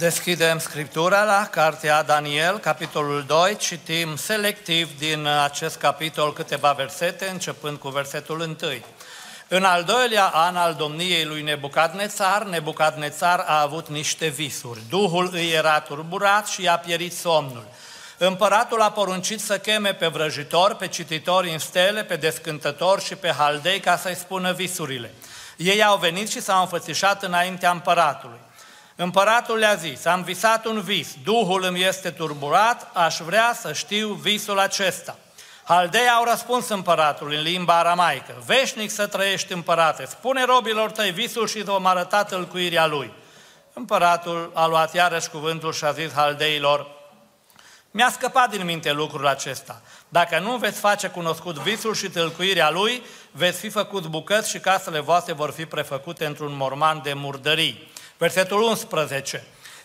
Deschidem Scriptura la Cartea Daniel, capitolul 2, citim selectiv din acest capitol câteva versete, începând cu versetul 1. În al doilea an al domniei lui Nebucadnețar, Nebucadnețar a avut niște visuri. Duhul îi era turburat și i-a pierit somnul. Împăratul a poruncit să cheme pe vrăjitori, pe cititori în stele, pe descântători și pe haldei ca să-i spună visurile. Ei au venit și s-au înfățișat înaintea împăratului. Împăratul le-a zis, am visat un vis, Duhul îmi este turburat, aș vrea să știu visul acesta. Haldei au răspuns împăratul în limba aramaică, veșnic să trăiești împărate, spune robilor tăi visul și vom arăta tâlcuirea lui. Împăratul a luat iarăși cuvântul și a zis haldeilor, mi-a scăpat din minte lucrul acesta. Dacă nu veți face cunoscut visul și tâlcuirea lui, veți fi făcut bucăți și casele voastre vor fi prefăcute într-un morman de murdării. Versetul 11.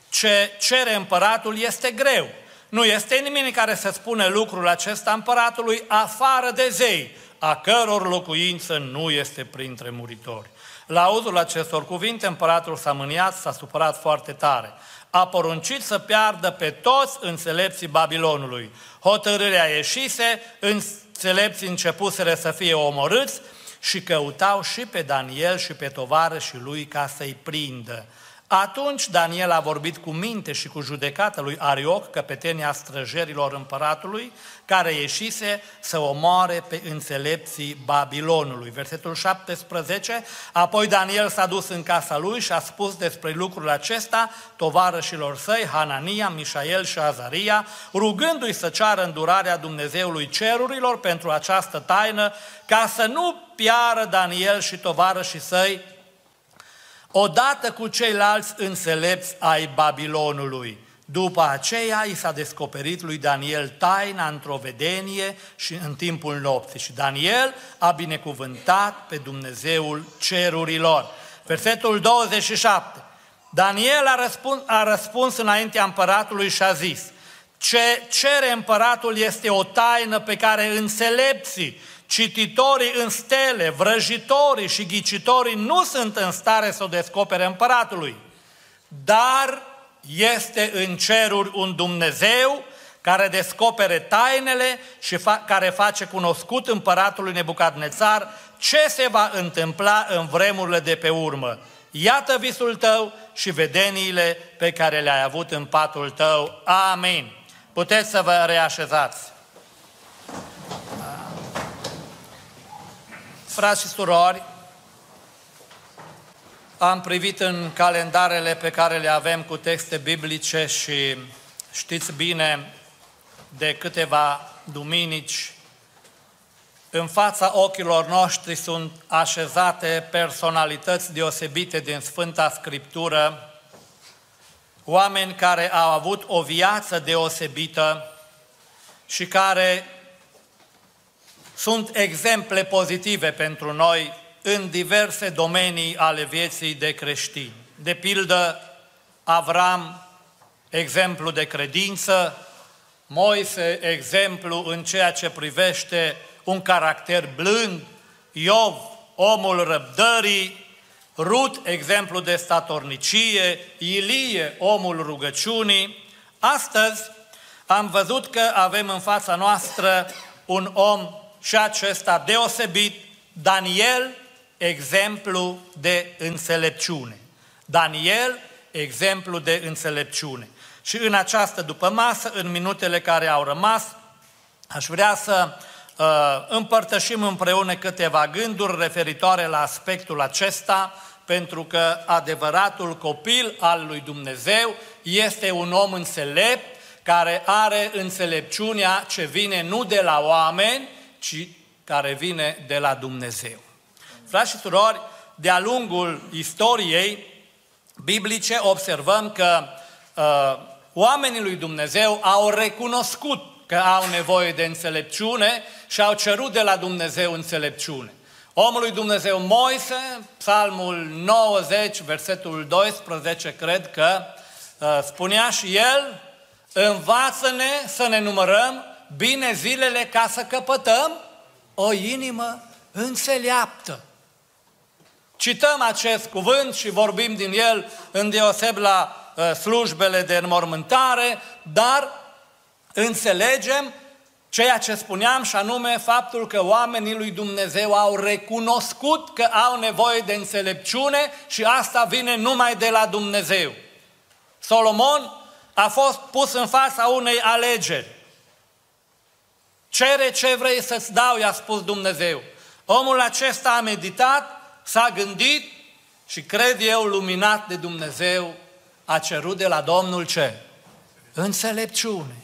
Ce cere împăratul este greu. Nu este nimeni care să spune lucrul acesta împăratului afară de zei, a căror locuință nu este printre muritori. La auzul acestor cuvinte, împăratul s-a mâniat, s-a supărat foarte tare. A poruncit să piardă pe toți înțelepții Babilonului. Hotărârea ieșise, înțelepții începuseră să fie omorâți și căutau și pe Daniel și pe tovară și lui ca să-i prindă. Atunci Daniel a vorbit cu minte și cu judecată lui Arioc, căpetenia străjerilor împăratului, care ieșise să omoare pe înțelepții Babilonului. Versetul 17, apoi Daniel s-a dus în casa lui și a spus despre lucrul acesta tovarășilor săi, Hanania, Mișael și Azaria, rugându-i să ceară îndurarea Dumnezeului cerurilor pentru această taină, ca să nu piară Daniel și tovarășii săi odată cu ceilalți înțelepți ai Babilonului. După aceea i s-a descoperit lui Daniel taina într-o vedenie și în timpul nopții. Și Daniel a binecuvântat pe Dumnezeul cerurilor. Versetul 27. Daniel a răspuns, a răspuns înaintea împăratului și a zis, ce cere împăratul este o taină pe care înțelepții Cititorii în stele, vrăjitorii și ghicitorii nu sunt în stare să o descopere împăratului, dar este în ceruri un Dumnezeu care descopere tainele și fa- care face cunoscut împăratului Nebucadnețar ce se va întâmpla în vremurile de pe urmă. Iată visul tău și vedeniile pe care le-ai avut în patul tău. Amin. Puteți să vă reașezați. Frați și surori, am privit în calendarele pe care le avem cu texte biblice și știți bine, de câteva duminici, în fața ochilor noștri sunt așezate personalități deosebite din Sfânta Scriptură, oameni care au avut o viață deosebită și care sunt exemple pozitive pentru noi în diverse domenii ale vieții de creștini. De pildă, Avram, exemplu de credință, Moise, exemplu în ceea ce privește un caracter blând, Iov, omul răbdării, Rut, exemplu de statornicie, Ilie, omul rugăciunii. Astăzi am văzut că avem în fața noastră un om și acesta deosebit, Daniel, exemplu de înțelepciune. Daniel, exemplu de înțelepciune. Și în această după masă, în minutele care au rămas, aș vrea să uh, împărtășim împreună câteva gânduri referitoare la aspectul acesta, pentru că adevăratul copil al lui Dumnezeu este un om înțelept, care are înțelepciunea ce vine nu de la oameni, ci care vine de la Dumnezeu. Frați și surori, de-a lungul istoriei biblice observăm că uh, oamenii lui Dumnezeu au recunoscut că au nevoie de înțelepciune și au cerut de la Dumnezeu înțelepciune. Omul lui Dumnezeu Moise, psalmul 90, versetul 12, cred că uh, spunea și el, învață-ne să ne numărăm bine zilele ca să căpătăm o inimă înțeleaptă. Cităm acest cuvânt și vorbim din el în deoseb la uh, slujbele de înmormântare, dar înțelegem ceea ce spuneam și anume faptul că oamenii lui Dumnezeu au recunoscut că au nevoie de înțelepciune și asta vine numai de la Dumnezeu. Solomon a fost pus în fața unei alegeri. Cere ce vrei să-ți dau, i-a spus Dumnezeu. Omul acesta a meditat, s-a gândit și cred eu, luminat de Dumnezeu, a cerut de la Domnul ce? Înțelepciune.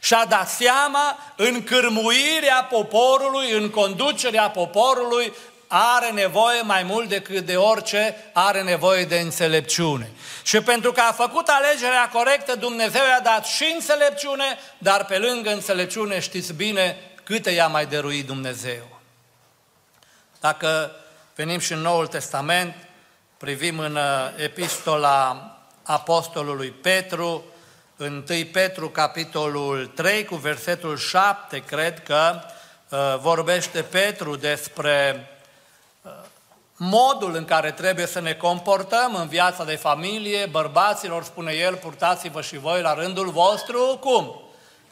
Și-a dat seama în cârmuirea poporului, în conducerea poporului, are nevoie mai mult decât de orice, are nevoie de înțelepciune. Și pentru că a făcut alegerea corectă, Dumnezeu i-a dat și înțelepciune, dar pe lângă înțelepciune știți bine câte i-a mai dăruit Dumnezeu. Dacă venim și în Noul Testament, privim în uh, epistola Apostolului Petru, 1 Petru, capitolul 3, cu versetul 7, cred că uh, vorbește Petru despre uh, modul în care trebuie să ne comportăm în viața de familie, bărbaților, spune el, purtați-vă și voi la rândul vostru, cum?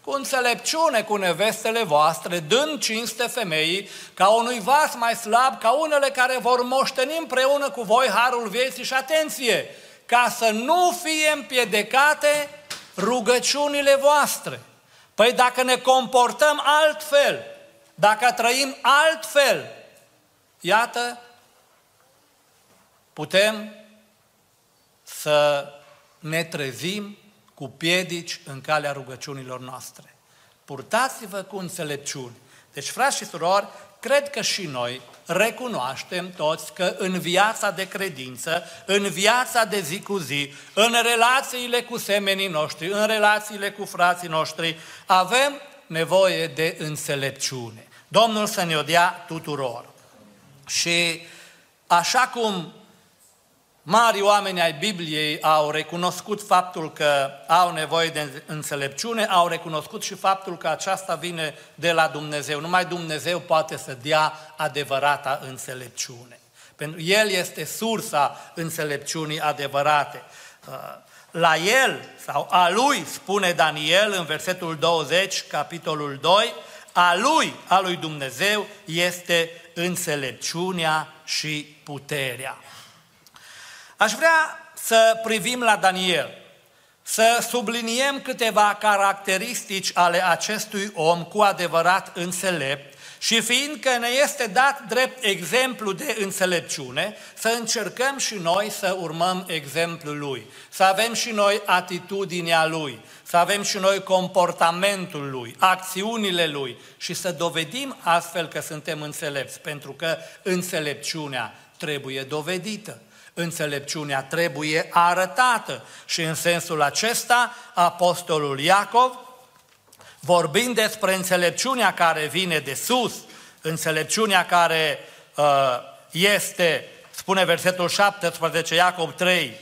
Cu înțelepciune cu nevestele voastre, dând cinste femeii, ca unui vas mai slab, ca unele care vor moșteni împreună cu voi harul vieții și atenție, ca să nu fie împiedecate rugăciunile voastre. Păi dacă ne comportăm altfel, dacă trăim altfel, iată, putem să ne trezim cu piedici în calea rugăciunilor noastre. Purtați-vă cu înțelepciune. Deci, frați și surori, cred că și noi recunoaștem toți că în viața de credință, în viața de zi cu zi, în relațiile cu semenii noștri, în relațiile cu frații noștri, avem nevoie de înțelepciune. Domnul să ne o dea tuturor. Și așa cum Mari oameni ai Bibliei au recunoscut faptul că au nevoie de înțelepciune, au recunoscut și faptul că aceasta vine de la Dumnezeu. Numai Dumnezeu poate să dea adevărata înțelepciune. Pentru El este sursa înțelepciunii adevărate. Uh, la El sau a Lui, spune Daniel în versetul 20, capitolul 2, a Lui, a Lui Dumnezeu, este înțelepciunea și puterea. Aș vrea să privim la Daniel, să subliniem câteva caracteristici ale acestui om cu adevărat înțelept și fiindcă ne este dat drept exemplu de înțelepciune, să încercăm și noi să urmăm exemplul lui, să avem și noi atitudinea lui, să avem și noi comportamentul lui, acțiunile lui și să dovedim astfel că suntem înțelepți, pentru că înțelepciunea trebuie dovedită înțelepciunea trebuie arătată. Și în sensul acesta, Apostolul Iacov, vorbind despre înțelepciunea care vine de sus, înțelepciunea care uh, este, spune versetul 17, Iacov 3,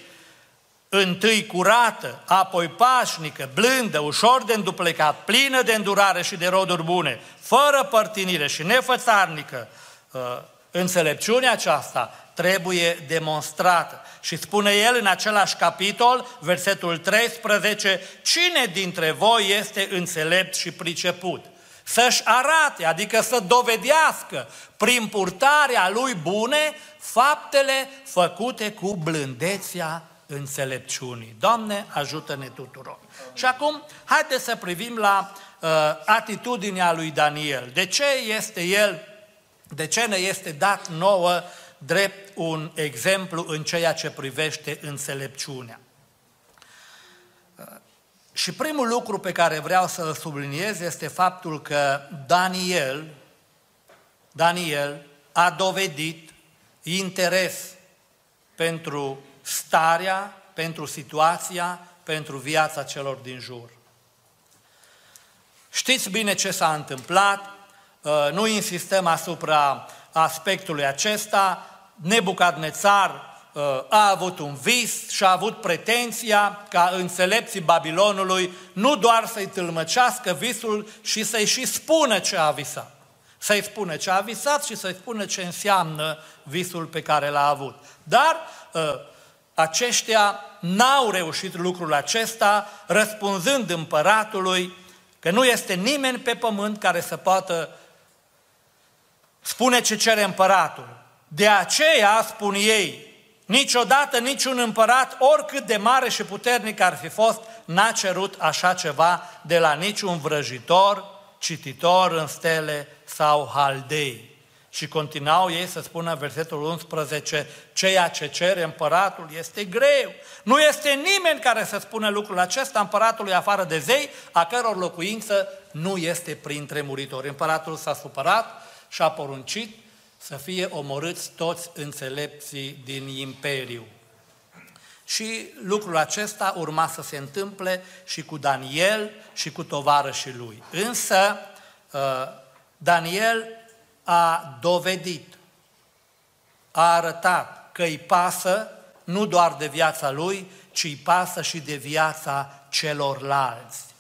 întâi curată, apoi pașnică, blândă, ușor de înduplecat, plină de îndurare și de roduri bune, fără părtinire și nefățarnică, uh, înțelepciunea aceasta trebuie demonstrată. Și spune el în același capitol, versetul 13, cine dintre voi este înțelept și priceput? Să-și arate, adică să dovedească prin purtarea lui bune faptele făcute cu blândețea înțelepciunii. Doamne, ajută-ne tuturor. Și acum, haideți să privim la uh, atitudinea lui Daniel. De ce este el, de ce ne este dat nouă drept un exemplu în ceea ce privește înțelepciunea. Și primul lucru pe care vreau să-l subliniez este faptul că Daniel, Daniel a dovedit interes pentru starea, pentru situația, pentru viața celor din jur. Știți bine ce s-a întâmplat, nu insistăm asupra aspectului acesta, Nebucadnețar uh, a avut un vis și a avut pretenția ca înțelepții Babilonului nu doar să-i tâlmăcească visul și să-i și spună ce a visat. Să-i spună ce a visat și să-i spună ce înseamnă visul pe care l-a avut. Dar uh, aceștia n-au reușit lucrul acesta, răspunzând împăratului că nu este nimeni pe pământ care să poată spune ce cere împăratul. De aceea, spun ei, niciodată niciun împărat, oricât de mare și puternic ar fi fost, n-a cerut așa ceva de la niciun vrăjitor, cititor în stele sau haldei. Și continuau ei să spună versetul 11, ceea ce cere împăratul este greu. Nu este nimeni care să spună lucrul acesta împăratului afară de zei, a căror locuință nu este printre muritori. Împăratul s-a supărat și a poruncit să fie omorâți toți înțelepții din imperiu. Și lucrul acesta urma să se întâmple și cu Daniel și cu tovarășii lui. Însă, uh, Daniel a dovedit, a arătat că îi pasă nu doar de viața lui, ci îi pasă și de viața celorlalți.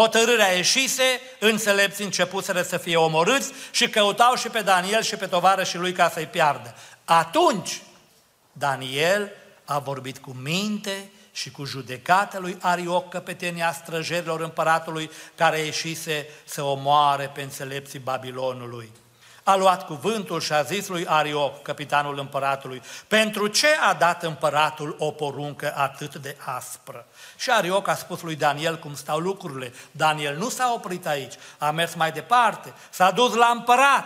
Hotărârea ieșise, înțelepții începuseră să fie omorâți și căutau și pe Daniel și pe tovară și lui ca să-i piardă. Atunci, Daniel a vorbit cu minte și cu judecata lui Arioc, căpetenia străjerilor împăratului, care ieșise să omoare pe înțelepții Babilonului a luat cuvântul și a zis lui Arioc, capitanul împăratului, pentru ce a dat împăratul o poruncă atât de aspră? Și Arioc a spus lui Daniel cum stau lucrurile. Daniel nu s-a oprit aici, a mers mai departe, s-a dus la împărat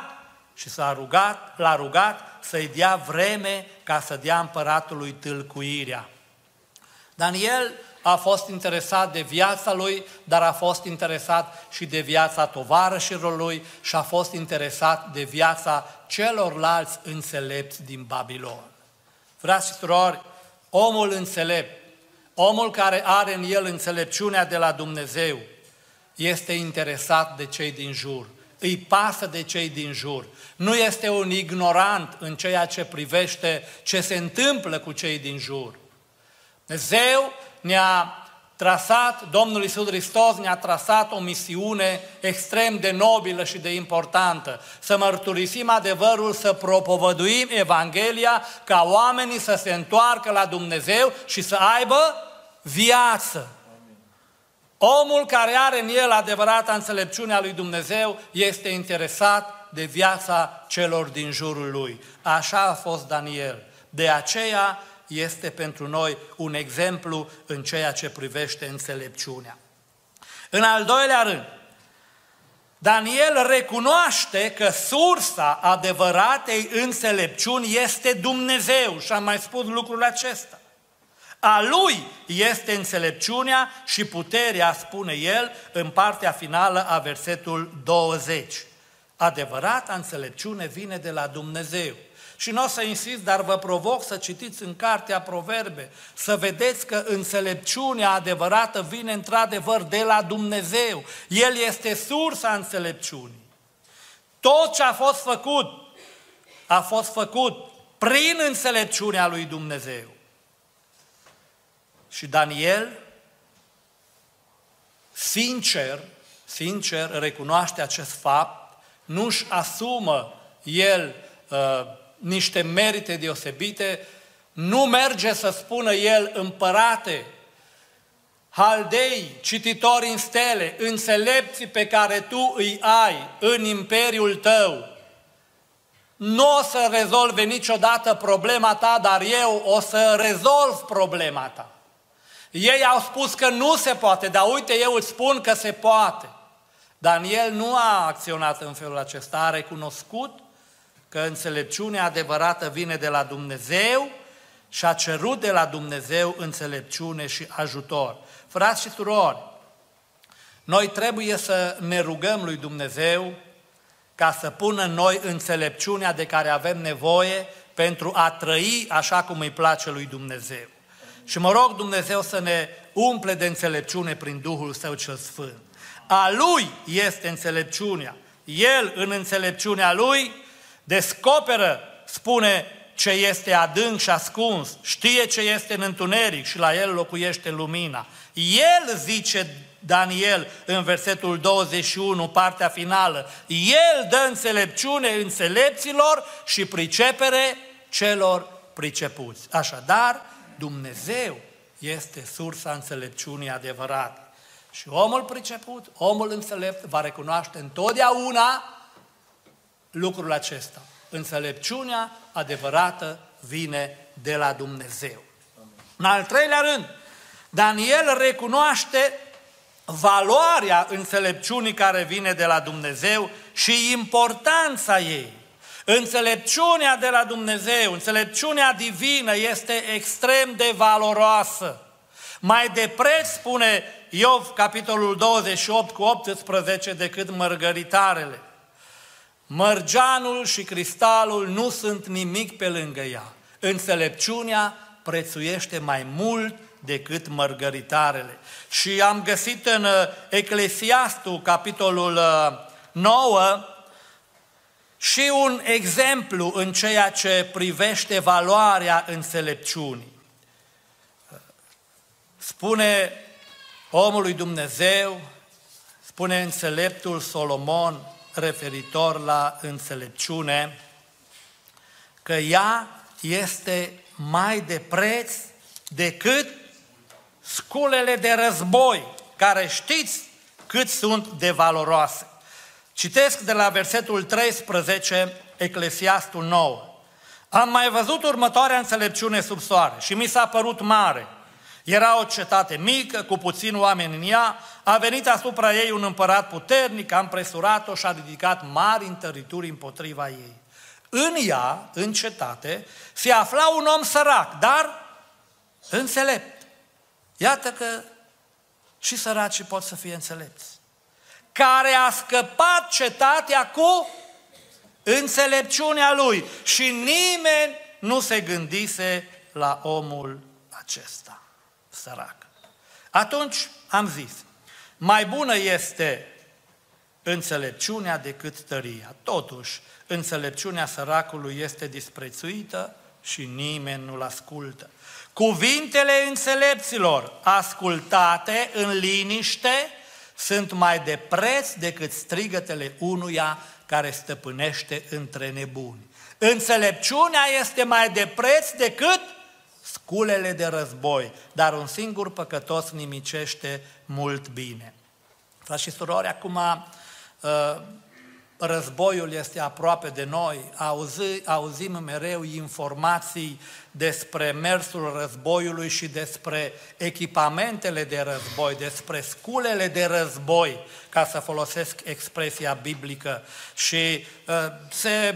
și s-a rugat, l-a rugat să-i dea vreme ca să dea împăratului tâlcuirea. Daniel a fost interesat de viața lui, dar a fost interesat și de viața tovarășilor lui și a fost interesat de viața celorlalți înțelepți din Babilon. Frați și surori, omul înțelept, omul care are în el înțelepciunea de la Dumnezeu, este interesat de cei din jur, îi pasă de cei din jur. Nu este un ignorant în ceea ce privește ce se întâmplă cu cei din jur. Dumnezeu ne-a trasat, Domnul Iisus Hristos ne-a trasat o misiune extrem de nobilă și de importantă. Să mărturisim adevărul, să propovăduim Evanghelia ca oamenii să se întoarcă la Dumnezeu și să aibă viață. Omul care are în el adevărata înțelepciunea lui Dumnezeu este interesat de viața celor din jurul lui. Așa a fost Daniel. De aceea este pentru noi un exemplu în ceea ce privește înțelepciunea. În al doilea rând, Daniel recunoaște că sursa adevăratei înțelepciuni este Dumnezeu și am mai spus lucrul acesta. A lui este înțelepciunea și puterea, spune el, în partea finală a versetul 20. Adevărata înțelepciune vine de la Dumnezeu. Și nu o să insist, dar vă provoc să citiți în cartea Proverbe, să vedeți că înțelepciunea adevărată vine într-adevăr de la Dumnezeu. El este sursa înțelepciunii. Tot ce a fost făcut, a fost făcut prin înțelepciunea lui Dumnezeu. Și Daniel, sincer, sincer, recunoaște acest fapt, nu-și asumă el uh, niște merite deosebite, nu merge să spună el, împărate, haldei, cititori în stele, înțelepții pe care tu îi ai în imperiul tău, nu o să rezolve niciodată problema ta, dar eu o să rezolv problema ta. Ei au spus că nu se poate, dar uite, eu îți spun că se poate. Daniel nu a acționat în felul acesta, a recunoscut că înțelepciunea adevărată vine de la Dumnezeu și a cerut de la Dumnezeu înțelepciune și ajutor. Frați și surori, noi trebuie să ne rugăm lui Dumnezeu ca să pună în noi înțelepciunea de care avem nevoie pentru a trăi așa cum îi place lui Dumnezeu. Și mă rog Dumnezeu să ne umple de înțelepciune prin Duhul Său cel Sfânt. A Lui este înțelepciunea. El, în înțelepciunea Lui, descoperă, spune, ce este adânc și ascuns, știe ce este în întuneric și la el locuiește lumina. El zice Daniel în versetul 21, partea finală, el dă înțelepciune înțelepților și pricepere celor pricepuți. Așadar, Dumnezeu este sursa înțelepciunii adevărate. Și omul priceput, omul înțelept, va recunoaște întotdeauna lucrul acesta. Înțelepciunea adevărată vine de la Dumnezeu. În al treilea rând, Daniel recunoaște valoarea înțelepciunii care vine de la Dumnezeu și importanța ei. Înțelepciunea de la Dumnezeu, înțelepciunea divină este extrem de valoroasă. Mai de preț, spune Iov, capitolul 28 cu 18, decât mărgăritarele. Mărgeanul și cristalul nu sunt nimic pe lângă ea. Înțelepciunea prețuiește mai mult decât mărgăritarele. Și am găsit în uh, Eclesiastul, capitolul 9, uh, și un exemplu în ceea ce privește valoarea înțelepciunii. Spune omului Dumnezeu, spune înțeleptul Solomon referitor la înțelepciune, că ea este mai de preț decât sculele de război, care știți cât sunt de valoroase. Citesc de la versetul 13, Eclesiastul 9. Am mai văzut următoarea înțelepciune sub soare și mi s-a părut mare. Era o cetate mică, cu puțin oameni în ea, a venit asupra ei un împărat puternic, a împresurat-o și a ridicat mari întărituri împotriva ei. În ea, în cetate, se afla un om sărac, dar înțelept. Iată că și săracii pot să fie înțelepți. Care a scăpat cetatea cu înțelepciunea lui și nimeni nu se gândise la omul acesta, sărac. Atunci am zis, mai bună este înțelepciunea decât tăria. Totuși, înțelepciunea săracului este disprețuită și nimeni nu-l ascultă. Cuvintele înțelepților ascultate în liniște sunt mai de preț decât strigătele unuia care stăpânește între nebuni. Înțelepciunea este mai de preț decât sculele de război, dar un singur păcătos nimicește mult bine. Frați și surori, acum uh, războiul este aproape de noi, auzi, auzim mereu informații despre mersul războiului și despre echipamentele de război, despre sculele de război, ca să folosesc expresia biblică. Și uh, se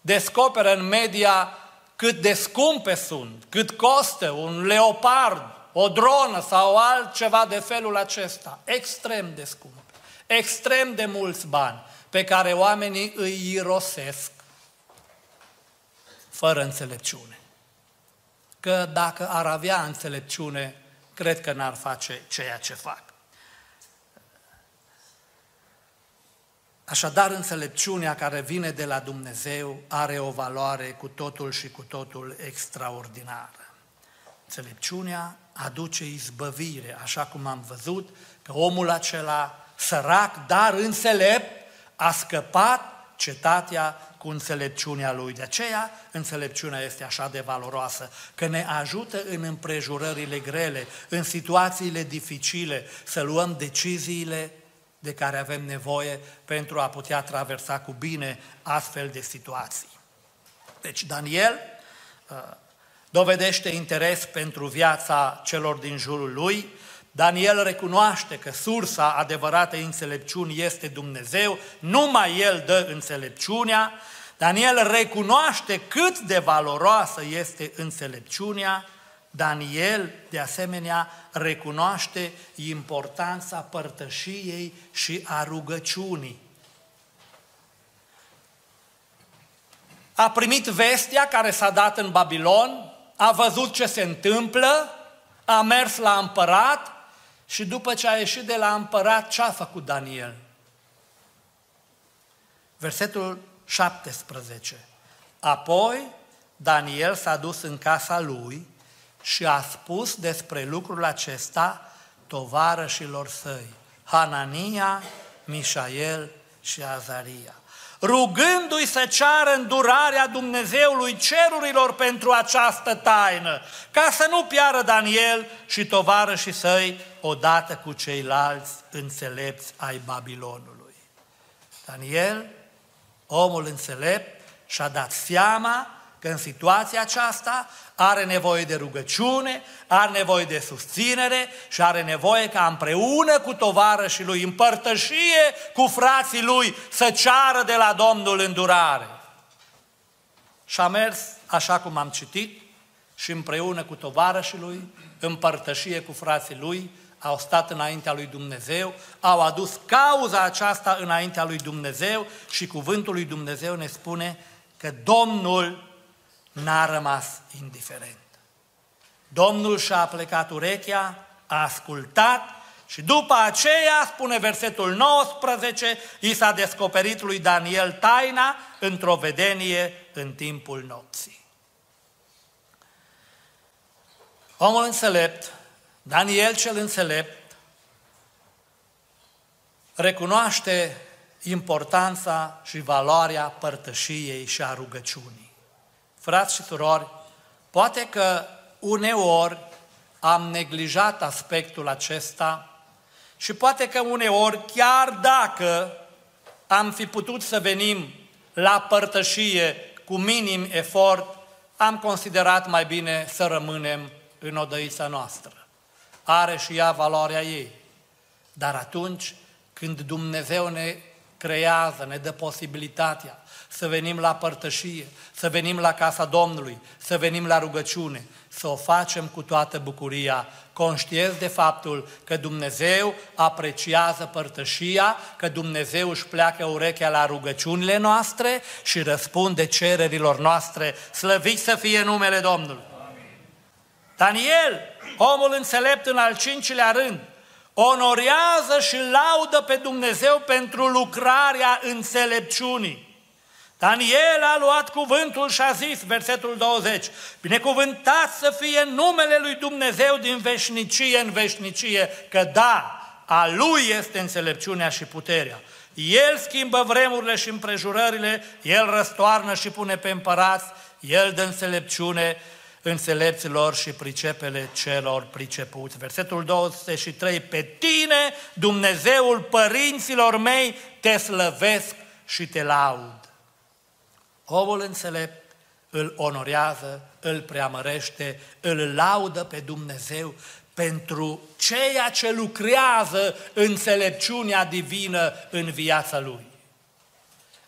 descoperă în media cât de scumpe sunt, cât costă un leopard, o dronă sau altceva de felul acesta. Extrem de scump, extrem de mulți bani pe care oamenii îi irosesc fără înțelepciune. Că dacă ar avea înțelepciune, cred că n-ar face ceea ce fac. Așadar, înțelepciunea care vine de la Dumnezeu are o valoare cu totul și cu totul extraordinară. Înțelepciunea aduce izbăvire, așa cum am văzut că omul acela sărac, dar înțelept, a scăpat cetatea cu înțelepciunea lui. De aceea, înțelepciunea este așa de valoroasă, că ne ajută în împrejurările grele, în situațiile dificile, să luăm deciziile de care avem nevoie pentru a putea traversa cu bine astfel de situații. Deci Daniel uh, dovedește interes pentru viața celor din jurul lui, Daniel recunoaște că sursa adevăratei înțelepciuni este Dumnezeu, numai El dă înțelepciunea. Daniel recunoaște cât de valoroasă este înțelepciunea. Daniel, de asemenea, recunoaște importanța părtășiei și a rugăciunii. A primit vestea care s-a dat în Babilon, a văzut ce se întâmplă, a mers la împărat și după ce a ieșit de la împărat, ce a făcut Daniel? Versetul 17. Apoi Daniel s-a dus în casa lui și a spus despre lucrul acesta tovarășilor săi, Hanania, Mișael și Azaria. Rugându-i să ceară îndurarea Dumnezeului cerurilor pentru această taină, ca să nu piară Daniel și tovarășii săi odată cu ceilalți înțelepți ai Babilonului. Daniel, omul înțelept, și-a dat seama că în situația aceasta are nevoie de rugăciune, are nevoie de susținere și are nevoie ca împreună cu tovarășii lui, în părtășie cu frații lui, să ceară de la Domnul îndurare. Și a mers, așa cum am citit, și împreună cu tovarășii lui, în părtășie cu frații lui, au stat înaintea lui Dumnezeu, au adus cauza aceasta înaintea lui Dumnezeu și cuvântul lui Dumnezeu ne spune că Domnul n-a rămas indiferent. Domnul și-a plecat urechea, a ascultat și după aceea, spune versetul 19, i s-a descoperit lui Daniel taina într-o vedenie în timpul nopții. Omul înțelept, Daniel cel înțelept, recunoaște importanța și valoarea părtășiei și a rugăciunii. Frați și surori, poate că uneori am neglijat aspectul acesta și poate că uneori, chiar dacă am fi putut să venim la părtășie cu minim efort, am considerat mai bine să rămânem în odăița noastră. Are și ea valoarea ei. Dar atunci când Dumnezeu ne creează, ne dă posibilitatea să venim la părtășie, să venim la casa Domnului, să venim la rugăciune, să o facem cu toată bucuria, conștienți de faptul că Dumnezeu apreciază părtășia, că Dumnezeu își pleacă urechea la rugăciunile noastre și răspunde cererilor noastre, slăvit să fie numele Domnului. Daniel, omul înțelept în al cincilea rând, onorează și laudă pe Dumnezeu pentru lucrarea înțelepciunii. Daniel a luat cuvântul și a zis, versetul 20, binecuvântat să fie numele lui Dumnezeu din veșnicie în veșnicie, că da, a lui este înțelepciunea și puterea. El schimbă vremurile și împrejurările, El răstoarnă și pune pe împărați, El dă înțelepciune înțelepților și pricepele celor pricepuți. Versetul 23, pe tine, Dumnezeul părinților mei, te slăvesc și te laud. Omul înțelept îl onorează, îl preamărește, îl laudă pe Dumnezeu pentru ceea ce lucrează înțelepciunea divină în viața lui.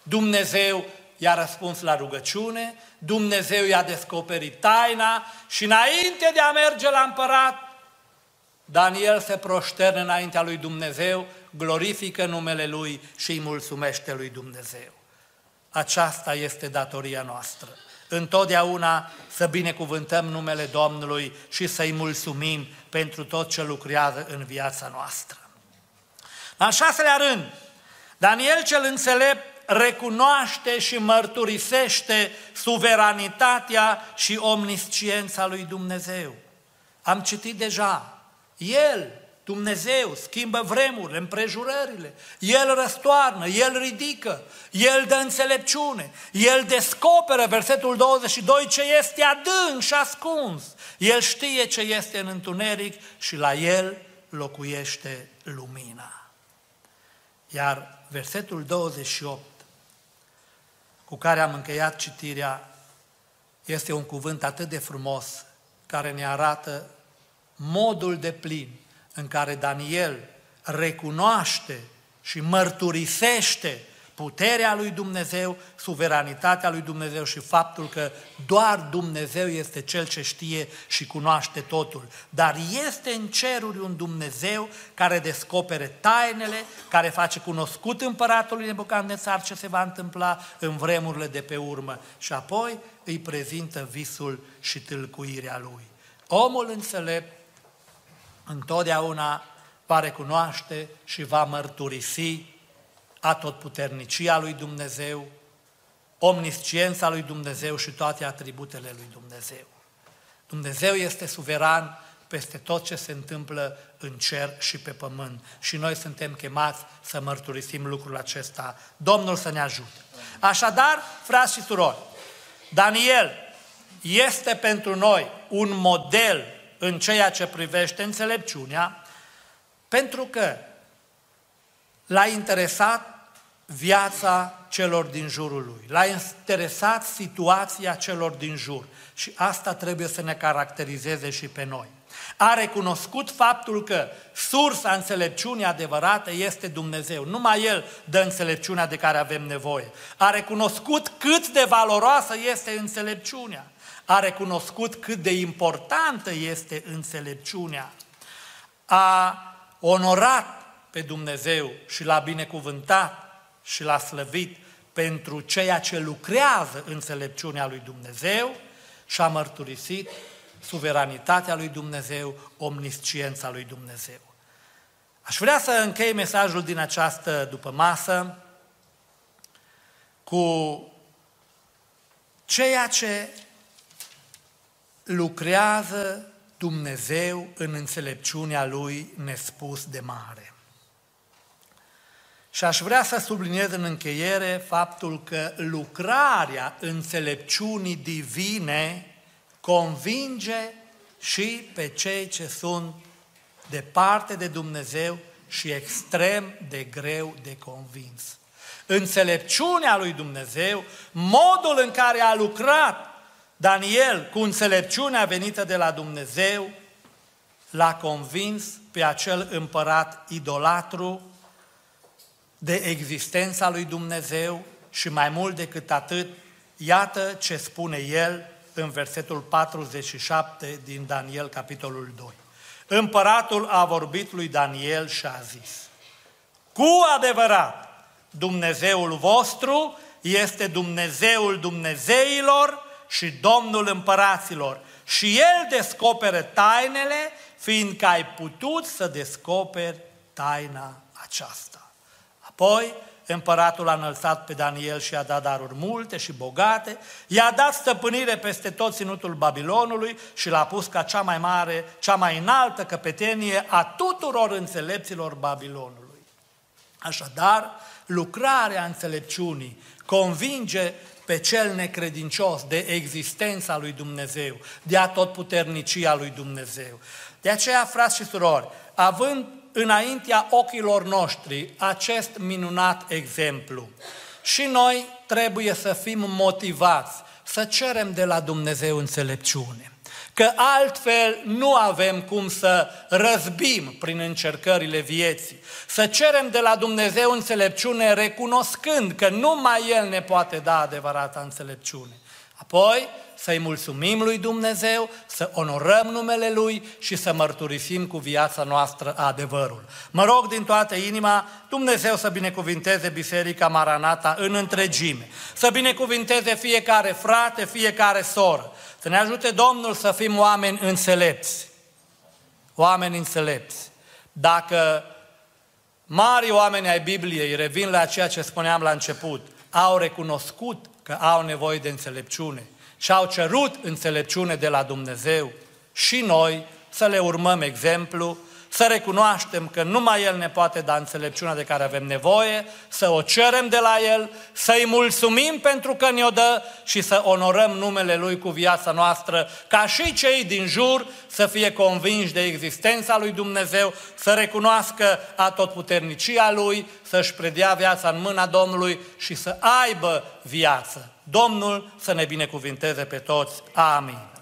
Dumnezeu i-a răspuns la rugăciune, Dumnezeu i-a descoperit taina și înainte de a merge la împărat, Daniel se proșterne înaintea lui Dumnezeu, glorifică numele lui și îi mulțumește lui Dumnezeu. Aceasta este datoria noastră. Întotdeauna să binecuvântăm numele Domnului și să-i mulțumim pentru tot ce lucrează în viața noastră. În șaselea rând, Daniel cel înțelept recunoaște și mărturisește suveranitatea și omnisciența lui Dumnezeu. Am citit deja, El, Dumnezeu, schimbă vremurile, împrejurările, El răstoarnă, El ridică, El dă înțelepciune, El descoperă, versetul 22, ce este adânc și ascuns. El știe ce este în întuneric și la El locuiește lumina. Iar versetul 28 cu care am încheiat citirea este un cuvânt atât de frumos care ne arată modul de plin în care Daniel recunoaște și mărturisește puterea lui Dumnezeu, suveranitatea lui Dumnezeu și faptul că doar Dumnezeu este Cel ce știe și cunoaște totul. Dar este în ceruri un Dumnezeu care descopere tainele, care face cunoscut împăratului Nebucadnețar ce se va întâmpla în vremurile de pe urmă și apoi îi prezintă visul și tâlcuirea lui. Omul înțelept întotdeauna va recunoaște și va mărturisi atotputernicia lui Dumnezeu, omnisciența lui Dumnezeu și toate atributele lui Dumnezeu. Dumnezeu este suveran peste tot ce se întâmplă în cer și pe pământ. Și noi suntem chemați să mărturisim lucrul acesta. Domnul să ne ajute. Așadar, frați și surori, Daniel este pentru noi un model în ceea ce privește înțelepciunea, pentru că l-a interesat viața celor din jurul lui, l-a interesat situația celor din jur și asta trebuie să ne caracterizeze și pe noi. A recunoscut faptul că sursa înțelepciunii adevărate este Dumnezeu. Numai El dă înțelepciunea de care avem nevoie. A recunoscut cât de valoroasă este înțelepciunea. A recunoscut cât de importantă este înțelepciunea. A onorat pe Dumnezeu și l-a binecuvântat și l-a slăvit pentru ceea ce lucrează înțelepciunea lui Dumnezeu și a mărturisit suveranitatea lui Dumnezeu, omnisciența lui Dumnezeu. Aș vrea să închei mesajul din această după masă cu ceea ce lucrează Dumnezeu în înțelepciunea Lui nespus de mare. Și aș vrea să subliniez în încheiere faptul că lucrarea înțelepciunii divine convinge și pe cei ce sunt departe de Dumnezeu și extrem de greu de convins. Înțelepciunea lui Dumnezeu, modul în care a lucrat Daniel cu înțelepciunea venită de la Dumnezeu, l-a convins pe acel împărat idolatru de existența lui Dumnezeu și mai mult decât atât, iată ce spune el în versetul 47 din Daniel, capitolul 2. Împăratul a vorbit lui Daniel și a zis, cu adevărat, Dumnezeul vostru este Dumnezeul Dumnezeilor și Domnul împăraților și El descoperă tainele, fiindcă ai putut să descoperi taina aceasta. Apoi, împăratul a înălțat pe Daniel și i-a dat daruri multe și bogate, i-a dat stăpânire peste tot ținutul Babilonului și l-a pus ca cea mai mare, cea mai înaltă căpetenie a tuturor înțelepților Babilonului. Așadar, lucrarea înțelepciunii convinge pe cel necredincios de existența lui Dumnezeu, de atotputernicia lui Dumnezeu. De aceea, frați și surori, având înaintea ochilor noștri acest minunat exemplu. Și noi trebuie să fim motivați să cerem de la Dumnezeu înțelepciune. Că altfel nu avem cum să răzbim prin încercările vieții. Să cerem de la Dumnezeu înțelepciune recunoscând că numai El ne poate da adevărata înțelepciune. Apoi, să-i mulțumim lui Dumnezeu, să onorăm numele Lui și să mărturisim cu viața noastră adevărul. Mă rog din toată inima Dumnezeu să binecuvinteze Biserica Maranata în întregime, să binecuvinteze fiecare frate, fiecare soră, să ne ajute Domnul să fim oameni înțelepți. Oameni înțelepți. Dacă mari oameni ai Bibliei, revin la ceea ce spuneam la început, au recunoscut că au nevoie de înțelepciune și au cerut înțelepciune de la Dumnezeu și noi să le urmăm exemplu, să recunoaștem că numai El ne poate da înțelepciunea de care avem nevoie, să o cerem de la El, să-i mulțumim pentru că ne-o dă și să onorăm numele Lui cu viața noastră, ca și cei din jur să fie convinși de existența Lui Dumnezeu, să recunoască atotputernicia Lui, să-și predea viața în mâna Domnului și să aibă viață. Domnul să ne binecuvinteze pe toți. Amin.